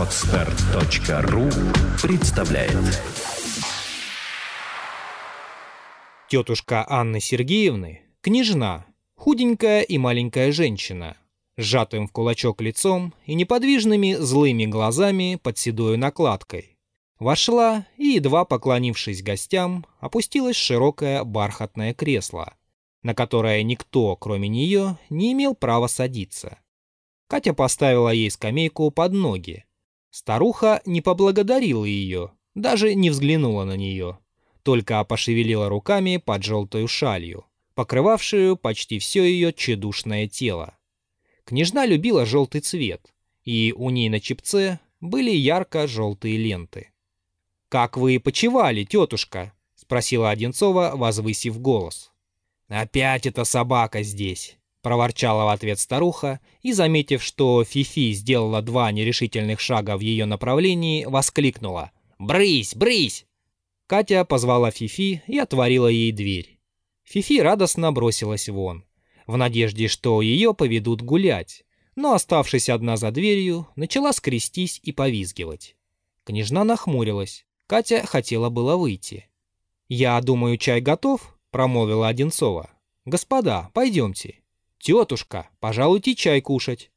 Отстар.ру представляет Тетушка Анны Сергеевны – княжна, худенькая и маленькая женщина, сжатым в кулачок лицом и неподвижными злыми глазами под седой накладкой. Вошла и, едва поклонившись гостям, опустилась в широкое бархатное кресло, на которое никто, кроме нее, не имел права садиться. Катя поставила ей скамейку под ноги. Старуха не поблагодарила ее, даже не взглянула на нее, только пошевелила руками под желтую шалью, покрывавшую почти все ее тщедушное тело. Княжна любила желтый цвет, и у ней на чепце были ярко-желтые ленты. «Как вы почевали, тетушка?» — спросила Одинцова, возвысив голос. «Опять эта собака здесь!» — проворчала в ответ старуха и, заметив, что Фифи сделала два нерешительных шага в ее направлении, воскликнула. «Брысь, брысь!» Катя позвала Фифи и отворила ей дверь. Фифи радостно бросилась вон в надежде, что ее поведут гулять, но, оставшись одна за дверью, начала скрестись и повизгивать. Княжна нахмурилась. Катя хотела было выйти. «Я думаю, чай готов?» — промолвила Одинцова. «Господа, пойдемте. Тетушка, пожалуйте чай кушать».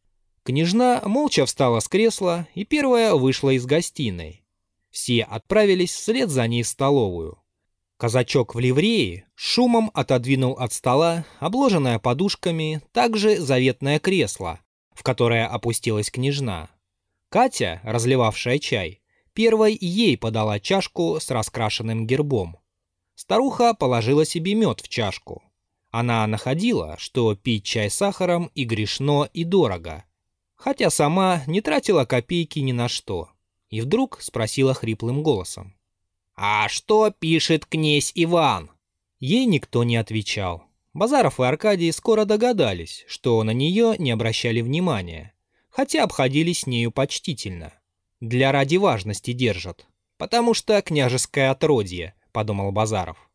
Княжна молча встала с кресла и первая вышла из гостиной. Все отправились вслед за ней в столовую. Казачок в ливрее шумом отодвинул от стола, обложенное подушками, также заветное кресло, в которое опустилась княжна. Катя, разливавшая чай, первой ей подала чашку с раскрашенным гербом. Старуха положила себе мед в чашку. Она находила, что пить чай с сахаром и грешно, и дорого, хотя сама не тратила копейки ни на что. И вдруг спросила хриплым голосом. «А что пишет князь Иван?» Ей никто не отвечал. Базаров и Аркадий скоро догадались, что на нее не обращали внимания, хотя обходились с нею почтительно. Для ради важности держат. «Потому что княжеское отродье», — подумал Базаров.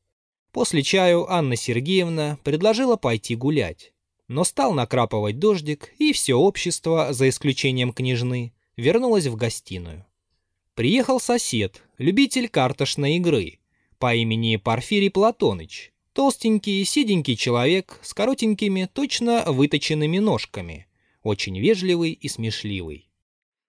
После чаю Анна Сергеевна предложила пойти гулять. Но стал накрапывать дождик, и все общество, за исключением княжны, вернулось в гостиную. Приехал сосед, любитель карточной игры, по имени Порфирий Платоныч, толстенький, сиденький человек с коротенькими, точно выточенными ножками, очень вежливый и смешливый.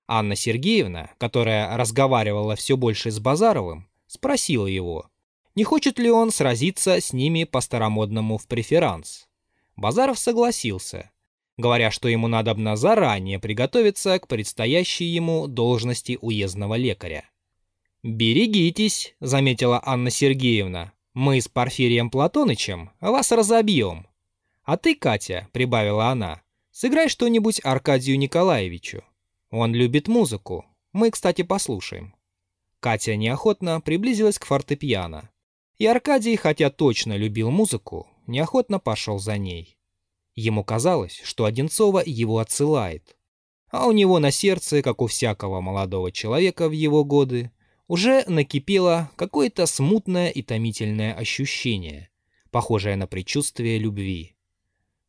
Анна Сергеевна, которая разговаривала все больше с Базаровым, спросила его, не хочет ли он сразиться с ними по-старомодному в преферанс. Базаров согласился, говоря, что ему надобно заранее приготовиться к предстоящей ему должности уездного лекаря. «Берегитесь», — заметила Анна Сергеевна, — «мы с Порфирием Платонычем вас разобьем». «А ты, Катя», — прибавила она, — «сыграй что-нибудь Аркадию Николаевичу. Он любит музыку. Мы, кстати, послушаем». Катя неохотно приблизилась к фортепиано. И Аркадий, хотя точно любил музыку, неохотно пошел за ней. Ему казалось, что Одинцова его отсылает. А у него на сердце, как у всякого молодого человека в его годы, уже накипело какое-то смутное и томительное ощущение, похожее на предчувствие любви.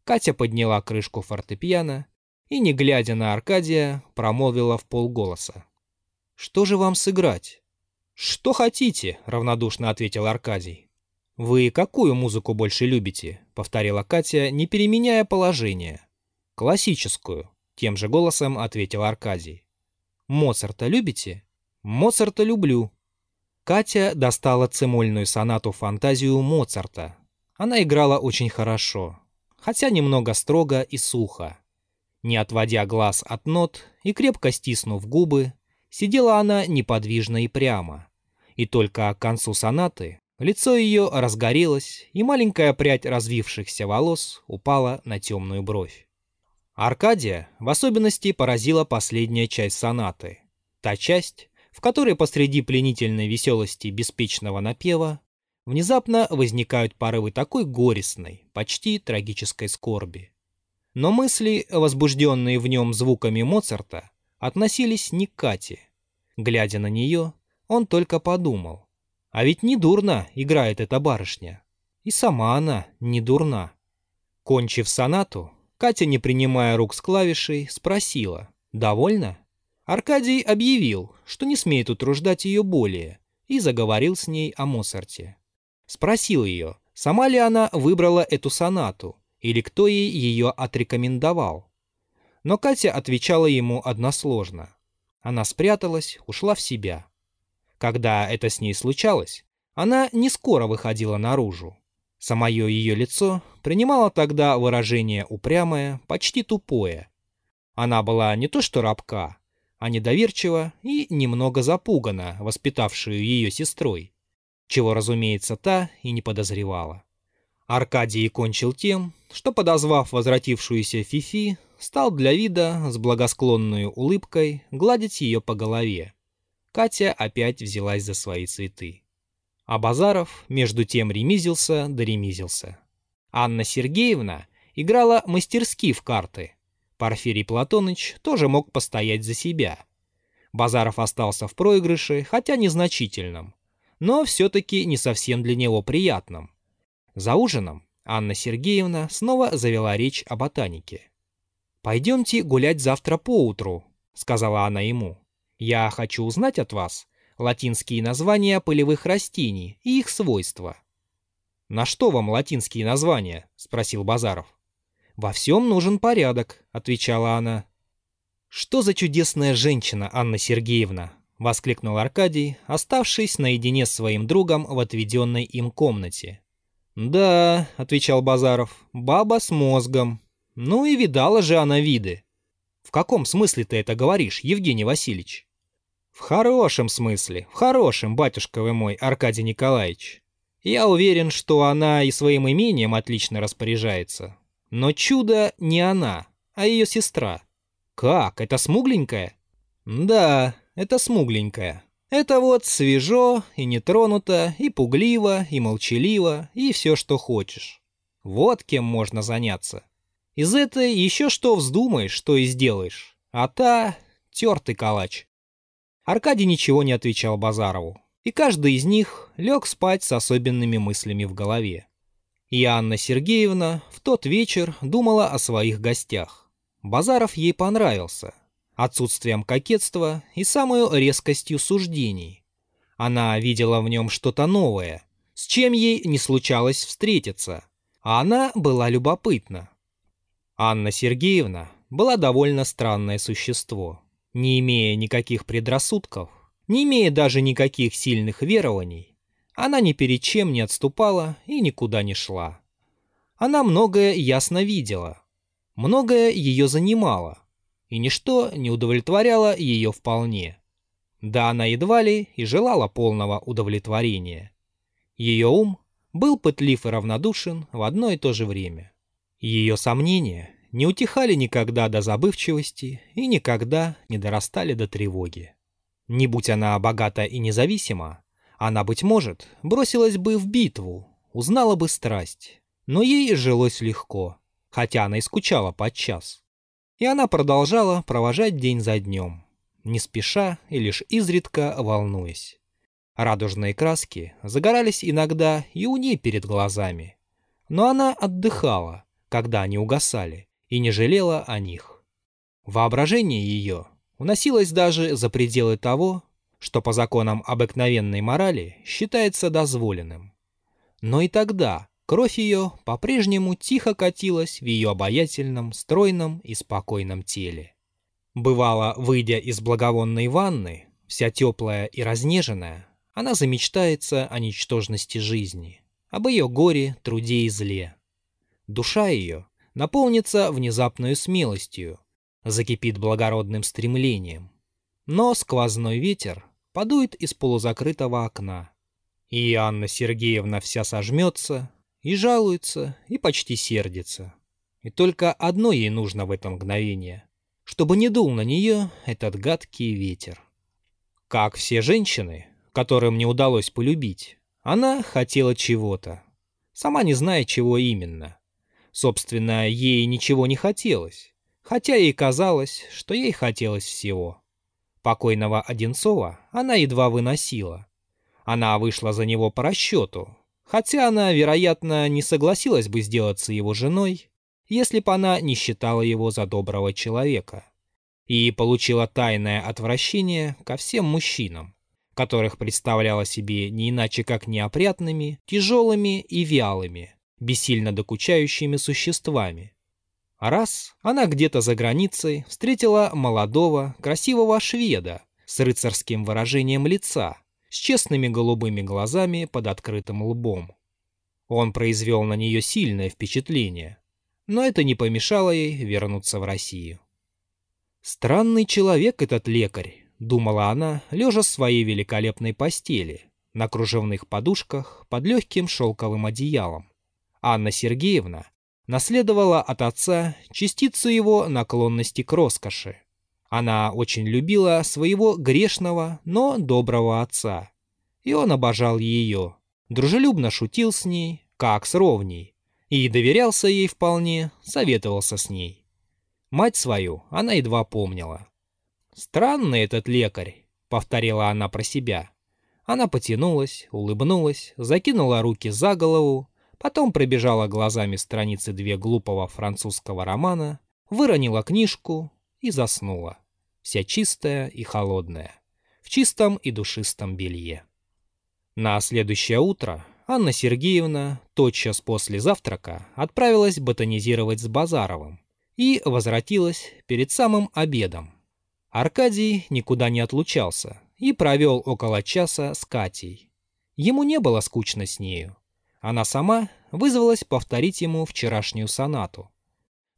Катя подняла крышку фортепиано и, не глядя на Аркадия, промолвила в полголоса. «Что же вам сыграть?» «Что хотите», — равнодушно ответил Аркадий. «Вы какую музыку больше любите?» — повторила Катя, не переменяя положение. «Классическую», — тем же голосом ответил Аркадий. «Моцарта любите?» «Моцарта люблю». Катя достала цемольную сонату-фантазию Моцарта. Она играла очень хорошо, хотя немного строго и сухо. Не отводя глаз от нот и крепко стиснув губы, сидела она неподвижно и прямо. И только к концу сонаты Лицо ее разгорелось, и маленькая прядь развившихся волос упала на темную бровь. Аркадия в особенности поразила последняя часть сонаты. Та часть, в которой посреди пленительной веселости беспечного напева внезапно возникают порывы такой горестной, почти трагической скорби. Но мысли, возбужденные в нем звуками Моцарта, относились не к Кате. Глядя на нее, он только подумал, а ведь не дурно играет эта барышня. И сама она не дурна. Кончив сонату, Катя, не принимая рук с клавишей, спросила «Довольно?». Аркадий объявил, что не смеет утруждать ее более, и заговорил с ней о Моцарте. Спросил ее, сама ли она выбрала эту сонату, или кто ей ее отрекомендовал. Но Катя отвечала ему односложно. Она спряталась, ушла в себя. Когда это с ней случалось, она не скоро выходила наружу. Самое ее лицо принимало тогда выражение упрямое, почти тупое. Она была не то что рабка, а недоверчива и немного запугана, воспитавшую ее сестрой, чего, разумеется, та и не подозревала. Аркадий кончил тем, что, подозвав возвратившуюся Фифи, стал для вида с благосклонной улыбкой гладить ее по голове. Катя опять взялась за свои цветы. А Базаров между тем ремизился да ремизился. Анна Сергеевна играла мастерски в карты. Порфирий Платоныч тоже мог постоять за себя. Базаров остался в проигрыше, хотя незначительном, но все-таки не совсем для него приятном. За ужином Анна Сергеевна снова завела речь о ботанике. «Пойдемте гулять завтра поутру», — сказала она ему. «Я хочу узнать от вас, латинские названия полевых растений и их свойства. «На что вам латинские названия?» — спросил Базаров. «Во всем нужен порядок», — отвечала она. «Что за чудесная женщина, Анна Сергеевна!» — воскликнул Аркадий, оставшись наедине с своим другом в отведенной им комнате. «Да», — отвечал Базаров, — «баба с мозгом. Ну и видала же она виды». «В каком смысле ты это говоришь, Евгений Васильевич?» В хорошем смысле, в хорошем, батюшка вы мой, Аркадий Николаевич. Я уверен, что она и своим имением отлично распоряжается. Но чудо не она, а ее сестра. Как, это смугленькая? Да, это смугленькая. Это вот свежо и не тронуто, и пугливо, и молчаливо, и все, что хочешь. Вот кем можно заняться. Из этой еще что вздумаешь, что и сделаешь. А та — тертый калач. Аркадий ничего не отвечал Базарову, и каждый из них лег спать с особенными мыслями в голове. И Анна Сергеевна в тот вечер думала о своих гостях. Базаров ей понравился, отсутствием кокетства и самой резкостью суждений. Она видела в нем что-то новое, с чем ей не случалось встретиться, а она была любопытна. Анна Сергеевна была довольно странное существо. Не имея никаких предрассудков, не имея даже никаких сильных верований, она ни перед чем не отступала и никуда не шла. Она многое ясно видела, многое ее занимало, и ничто не удовлетворяло ее вполне. Да она едва ли и желала полного удовлетворения. Ее ум был пытлив и равнодушен в одно и то же время. Ее сомнения не утихали никогда до забывчивости и никогда не дорастали до тревоги. Не будь она богата и независима, она, быть может, бросилась бы в битву, узнала бы страсть. Но ей жилось легко, хотя она и скучала подчас. И она продолжала провожать день за днем, не спеша и лишь изредка волнуясь. Радужные краски загорались иногда и у ней перед глазами. Но она отдыхала, когда они угасали, и не жалела о них. Воображение ее уносилось даже за пределы того, что по законам обыкновенной морали считается дозволенным. Но и тогда кровь ее по-прежнему тихо катилась в ее обаятельном, стройном и спокойном теле. Бывало, выйдя из благовонной ванны, вся теплая и разнеженная, она замечтается о ничтожности жизни, об ее горе, труде и зле. Душа ее наполнится внезапной смелостью, закипит благородным стремлением. Но сквозной ветер подует из полузакрытого окна. И Анна Сергеевна вся сожмется, и жалуется, и почти сердится. И только одно ей нужно в это мгновение, чтобы не дул на нее этот гадкий ветер. Как все женщины, которым не удалось полюбить, она хотела чего-то, сама не зная, чего именно. Собственно, ей ничего не хотелось, хотя ей казалось, что ей хотелось всего. Покойного Одинцова она едва выносила. Она вышла за него по расчету, хотя она, вероятно, не согласилась бы сделаться его женой, если бы она не считала его за доброго человека. и получила тайное отвращение ко всем мужчинам, которых представляла себе не иначе как неопрятными, тяжелыми и вялыми, бессильно докучающими существами. Раз она где-то за границей встретила молодого, красивого шведа с рыцарским выражением лица, с честными голубыми глазами под открытым лбом. Он произвел на нее сильное впечатление, но это не помешало ей вернуться в Россию. «Странный человек этот лекарь», — думала она, лежа в своей великолепной постели, на кружевных подушках под легким шелковым одеялом. Анна Сергеевна наследовала от отца частицу его наклонности к роскоши. Она очень любила своего грешного, но доброго отца, и он обожал ее, дружелюбно шутил с ней, как с ровней, и доверялся ей вполне, советовался с ней. Мать свою она едва помнила. «Странный этот лекарь», — повторила она про себя. Она потянулась, улыбнулась, закинула руки за голову, потом пробежала глазами страницы две глупого французского романа, выронила книжку и заснула, вся чистая и холодная, в чистом и душистом белье. На следующее утро Анна Сергеевна тотчас после завтрака отправилась ботанизировать с Базаровым и возвратилась перед самым обедом. Аркадий никуда не отлучался и провел около часа с Катей. Ему не было скучно с нею. Она сама вызвалась повторить ему вчерашнюю сонату.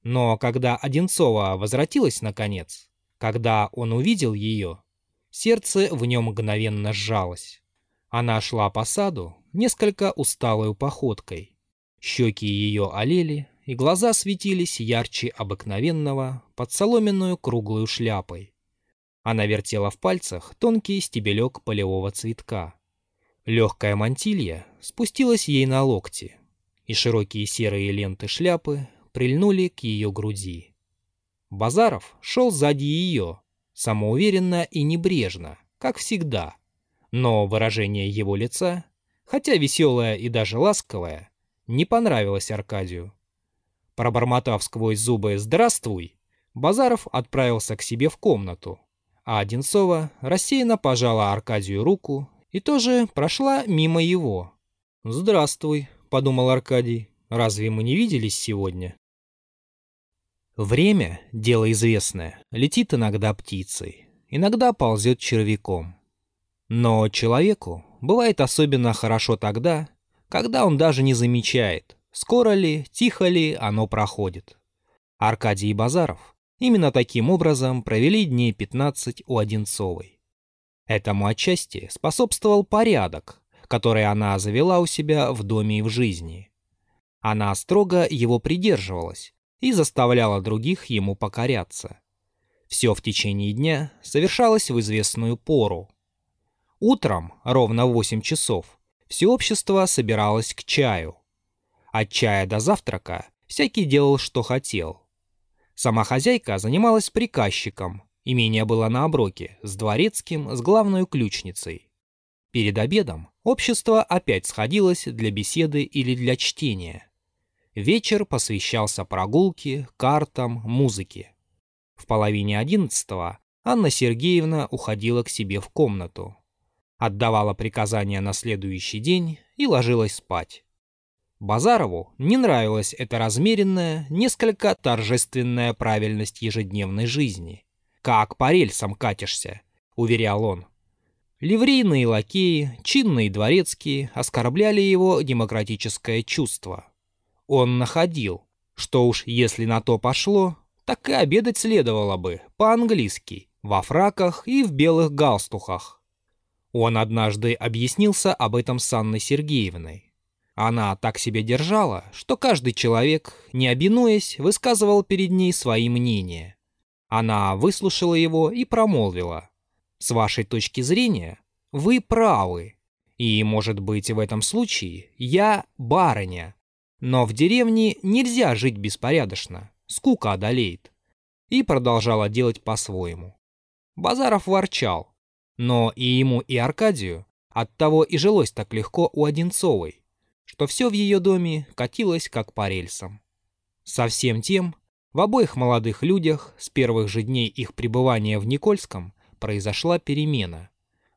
Но когда Одинцова возвратилась наконец, когда он увидел ее, сердце в нем мгновенно сжалось. Она шла по саду несколько усталой походкой. Щеки ее олели, и глаза светились ярче обыкновенного под соломенную круглую шляпой. Она вертела в пальцах тонкий стебелек полевого цветка. Легкая мантилья спустилась ей на локти, и широкие серые ленты шляпы прильнули к ее груди. Базаров шел сзади ее, самоуверенно и небрежно, как всегда — но выражение его лица, хотя веселое и даже ласковое, не понравилось Аркадию. Пробормотав сквозь зубы «Здравствуй!», Базаров отправился к себе в комнату, а Одинцова рассеянно пожала Аркадию руку и тоже прошла мимо его. «Здравствуй», — подумал Аркадий, — «разве мы не виделись сегодня?» Время, дело известное, летит иногда птицей, иногда ползет червяком. Но человеку бывает особенно хорошо тогда, когда он даже не замечает, скоро ли, тихо ли оно проходит. Аркадий и Базаров именно таким образом провели дней 15 у Одинцовой. Этому отчасти способствовал порядок, который она завела у себя в доме и в жизни. Она строго его придерживалась и заставляла других ему покоряться. Все в течение дня совершалось в известную пору, Утром, ровно в 8 часов, все общество собиралось к чаю. От чая до завтрака всякий делал, что хотел. Сама хозяйка занималась приказчиком, имение было на оброке, с дворецким, с главной ключницей. Перед обедом общество опять сходилось для беседы или для чтения. Вечер посвящался прогулке, картам, музыке. В половине одиннадцатого Анна Сергеевна уходила к себе в комнату отдавала приказания на следующий день и ложилась спать. Базарову не нравилась эта размеренная, несколько торжественная правильность ежедневной жизни. «Как по рельсам катишься», — уверял он. Ливрейные лакеи, чинные дворецкие оскорбляли его демократическое чувство. Он находил, что уж если на то пошло, так и обедать следовало бы по-английски, во фраках и в белых галстухах. Он однажды объяснился об этом с Анной Сергеевной. Она так себя держала, что каждый человек, не обинуясь, высказывал перед ней свои мнения. Она выслушала его и промолвила. «С вашей точки зрения, вы правы. И, может быть, в этом случае я барыня. Но в деревне нельзя жить беспорядочно, скука одолеет». И продолжала делать по-своему. Базаров ворчал, но и ему, и Аркадию оттого и жилось так легко у Одинцовой, что все в ее доме катилось как по рельсам. Со всем тем В обоих молодых людях с первых же дней их пребывания в Никольском произошла перемена.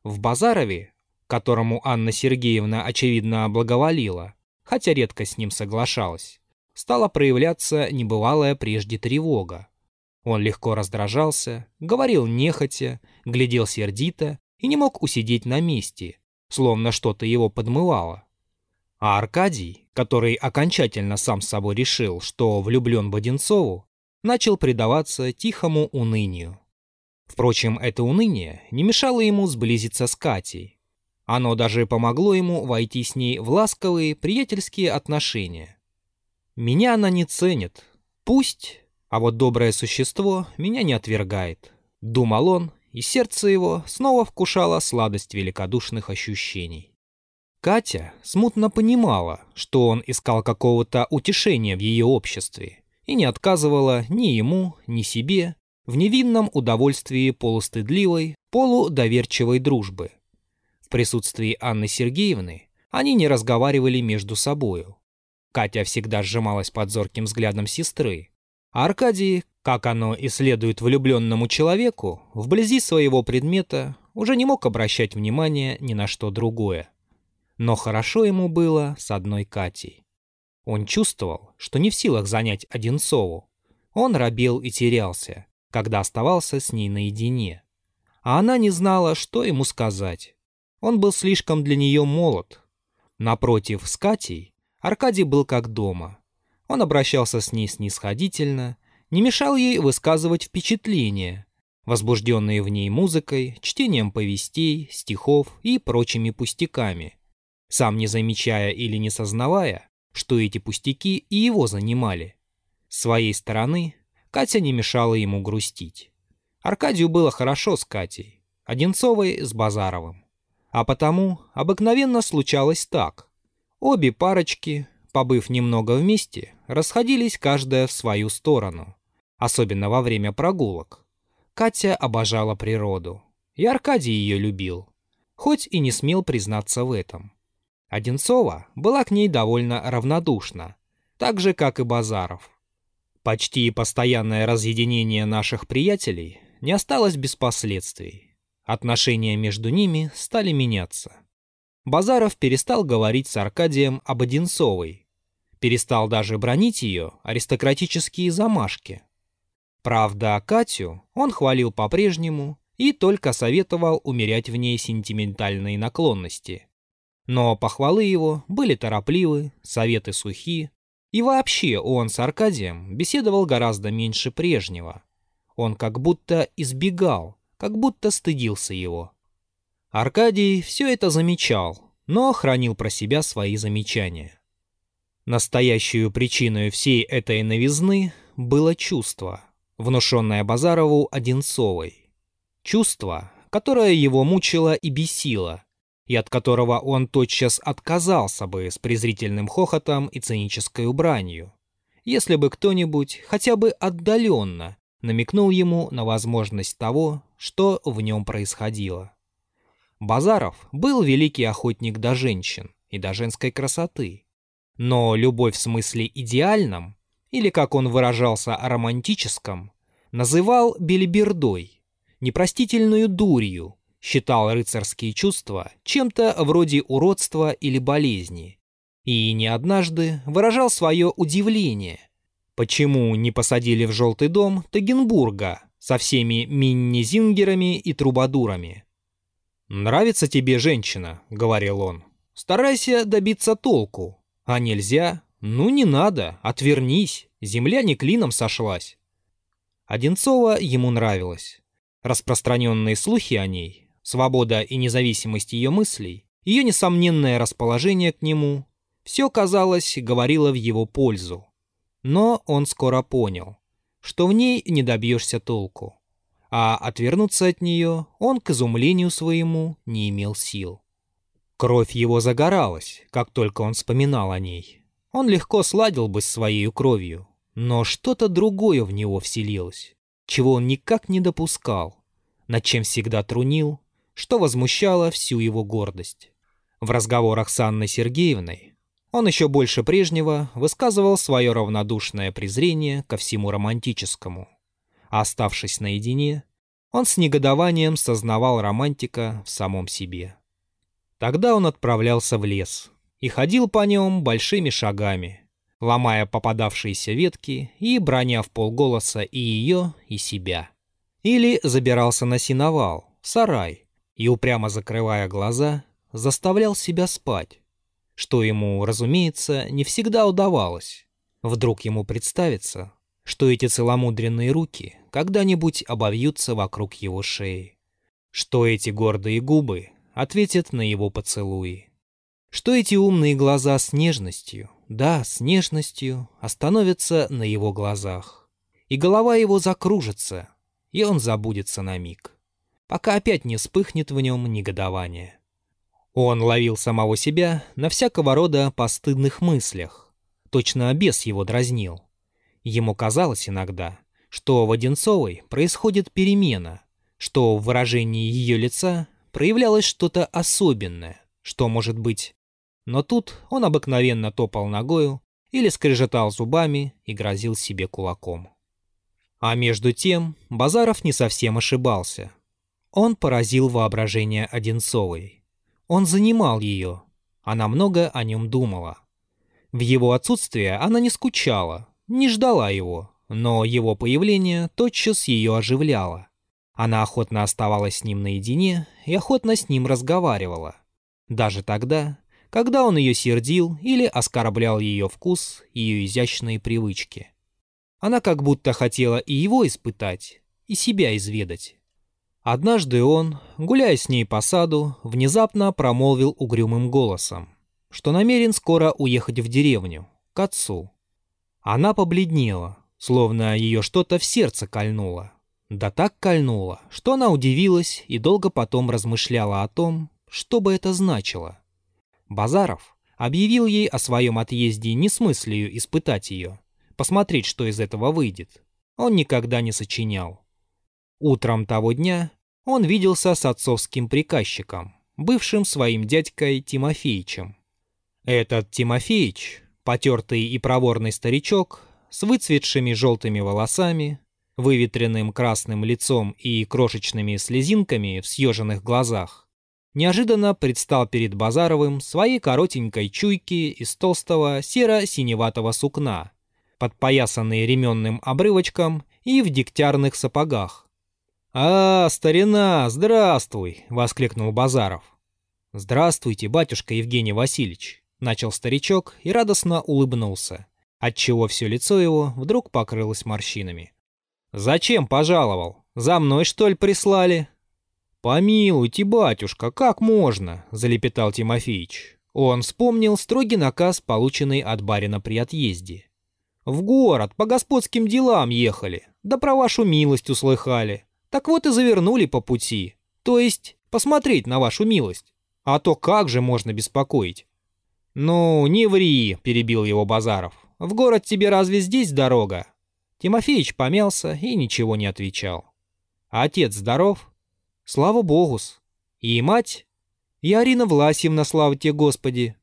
В Базарове, которому Анна Сергеевна очевидно благоволила, хотя редко с ним соглашалась, стала проявляться небывалая прежде тревога. Он легко раздражался, говорил нехотя, глядел сердито и не мог усидеть на месте, словно что-то его подмывало. А Аркадий, который окончательно сам с собой решил, что влюблен в Одинцову, начал предаваться тихому унынию. Впрочем, это уныние не мешало ему сблизиться с Катей. Оно даже помогло ему войти с ней в ласковые приятельские отношения. «Меня она не ценит. Пусть, а вот доброе существо меня не отвергает», — думал он, и сердце его снова вкушало сладость великодушных ощущений. Катя смутно понимала, что он искал какого-то утешения в ее обществе и не отказывала ни ему, ни себе в невинном удовольствии полустыдливой, полудоверчивой дружбы. В присутствии Анны Сергеевны они не разговаривали между собою. Катя всегда сжималась под зорким взглядом сестры, а Аркадий, как оно и следует влюбленному человеку, вблизи своего предмета уже не мог обращать внимания ни на что другое. Но хорошо ему было с одной Катей. Он чувствовал, что не в силах занять Одинцову. Он робел и терялся, когда оставался с ней наедине. А она не знала, что ему сказать. Он был слишком для нее молод. Напротив, с Катей Аркадий был как дома. Он обращался с ней снисходительно, не мешал ей высказывать впечатления, возбужденные в ней музыкой, чтением повестей, стихов и прочими пустяками, сам не замечая или не сознавая, что эти пустяки и его занимали. С своей стороны Катя не мешала ему грустить. Аркадию было хорошо с Катей, Одинцовой с Базаровым. А потому обыкновенно случалось так. Обе парочки, побыв немного вместе, расходились каждая в свою сторону, особенно во время прогулок. Катя обожала природу, и Аркадий ее любил, хоть и не смел признаться в этом. Одинцова была к ней довольно равнодушна, так же, как и Базаров. Почти постоянное разъединение наших приятелей не осталось без последствий. Отношения между ними стали меняться. Базаров перестал говорить с Аркадием об Одинцовой, перестал даже бронить ее аристократические замашки. Правда, Катю он хвалил по-прежнему и только советовал умерять в ней сентиментальные наклонности. Но похвалы его были торопливы, советы сухи, и вообще он с Аркадием беседовал гораздо меньше прежнего. Он как будто избегал, как будто стыдился его. Аркадий все это замечал, но хранил про себя свои замечания. Настоящую причиной всей этой новизны было чувство, внушенное Базарову Одинцовой. Чувство, которое его мучило и бесило, и от которого он тотчас отказался бы с презрительным хохотом и цинической убранью, если бы кто-нибудь хотя бы отдаленно намекнул ему на возможность того, что в нем происходило. Базаров был великий охотник до женщин и до женской красоты. Но любовь в смысле идеальном, или, как он выражался, романтическом, называл бельбердой, непростительную дурью, считал рыцарские чувства чем-то вроде уродства или болезни. И не однажды выражал свое удивление, почему не посадили в желтый дом Тагенбурга со всеми минни-зингерами и трубадурами. «Нравится тебе женщина», — говорил он. «Старайся добиться толку. А нельзя? Ну не надо, отвернись, земля не клином сошлась». Одинцова ему нравилась. Распространенные слухи о ней свобода и независимость ее мыслей, ее несомненное расположение к нему, все, казалось, говорило в его пользу. Но он скоро понял, что в ней не добьешься толку, а отвернуться от нее он, к изумлению своему, не имел сил. Кровь его загоралась, как только он вспоминал о ней. Он легко сладил бы с своей кровью, но что-то другое в него вселилось, чего он никак не допускал, над чем всегда трунил что возмущало всю его гордость. В разговорах с Анной Сергеевной Он еще больше прежнего высказывал свое равнодушное презрение ко всему романтическому. А оставшись наедине, он с негодованием сознавал романтика в самом себе. Тогда он отправлялся в лес и ходил по нем большими шагами, ломая попадавшиеся ветки и броня в полголоса и ее, и себя. Или забирался на синовал, сарай, и, упрямо закрывая глаза, заставлял себя спать, что ему, разумеется, не всегда удавалось. Вдруг ему представится, что эти целомудренные руки когда-нибудь обовьются вокруг его шеи, что эти гордые губы ответят на его поцелуи, что эти умные глаза с нежностью, да, с нежностью, остановятся на его глазах, и голова его закружится, и он забудется на миг, пока опять не вспыхнет в нем негодование. Он ловил самого себя на всякого рода постыдных мыслях. Точно бес его дразнил. Ему казалось иногда, что в Одинцовой происходит перемена, что в выражении ее лица проявлялось что-то особенное, что, может быть... Но тут он обыкновенно топал ногою или скрежетал зубами и грозил себе кулаком. А между тем Базаров не совсем ошибался. Он поразил воображение Одинцовой. Он занимал ее. Она много о нем думала. В его отсутствие она не скучала, не ждала его, но его появление тотчас ее оживляло. Она охотно оставалась с ним наедине и охотно с ним разговаривала. Даже тогда, когда он ее сердил или оскорблял ее вкус ее изящные привычки. Она как будто хотела и его испытать, и себя изведать. Однажды он, гуляя с ней по саду, внезапно промолвил угрюмым голосом, что намерен скоро уехать в деревню, к отцу. Она побледнела, словно ее что-то в сердце кольнуло. Да так кольнуло, что она удивилась и долго потом размышляла о том, что бы это значило. Базаров объявил ей о своем отъезде не с мыслью испытать ее, посмотреть, что из этого выйдет. Он никогда не сочинял. Утром того дня он виделся с отцовским приказчиком, бывшим своим дядькой Тимофеичем. Этот Тимофеич, потертый и проворный старичок, с выцветшими желтыми волосами, выветренным красным лицом и крошечными слезинками в съеженных глазах, неожиданно предстал перед Базаровым своей коротенькой чуйки из толстого серо-синеватого сукна, подпоясанный ременным обрывочком и в дегтярных сапогах, «А, старина, здравствуй!» — воскликнул Базаров. «Здравствуйте, батюшка Евгений Васильевич!» — начал старичок и радостно улыбнулся, отчего все лицо его вдруг покрылось морщинами. «Зачем пожаловал? За мной, что ли, прислали?» «Помилуйте, батюшка, как можно?» — залепетал Тимофеич. Он вспомнил строгий наказ, полученный от барина при отъезде. «В город, по господским делам ехали, да про вашу милость услыхали. Так вот и завернули по пути. То есть посмотреть на вашу милость. А то как же можно беспокоить? «Ну, не ври», — перебил его Базаров. «В город тебе разве здесь дорога?» Тимофеич помялся и ничего не отвечал. «Отец здоров?» «Слава богу-с». «И мать?» «И Арина Власьевна, слава тебе, Господи!»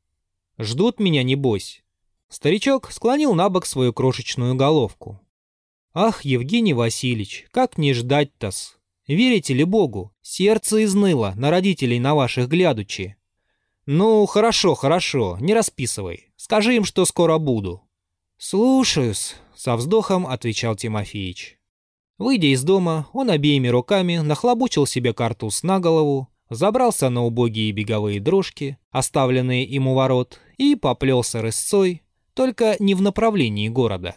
«Ждут меня, небось?» Старичок склонил на бок свою крошечную головку. Ах, Евгений Васильевич, как не ждать-то-с? Верите ли Богу? Сердце изныло на родителей на ваших глядучи. Ну, хорошо, хорошо, не расписывай. Скажи им, что скоро буду. Слушаюсь, со вздохом отвечал Тимофеич. Выйдя из дома, он обеими руками нахлобучил себе картуз на голову, забрался на убогие беговые дрожки, оставленные ему ворот, и поплелся рысцой, только не в направлении города.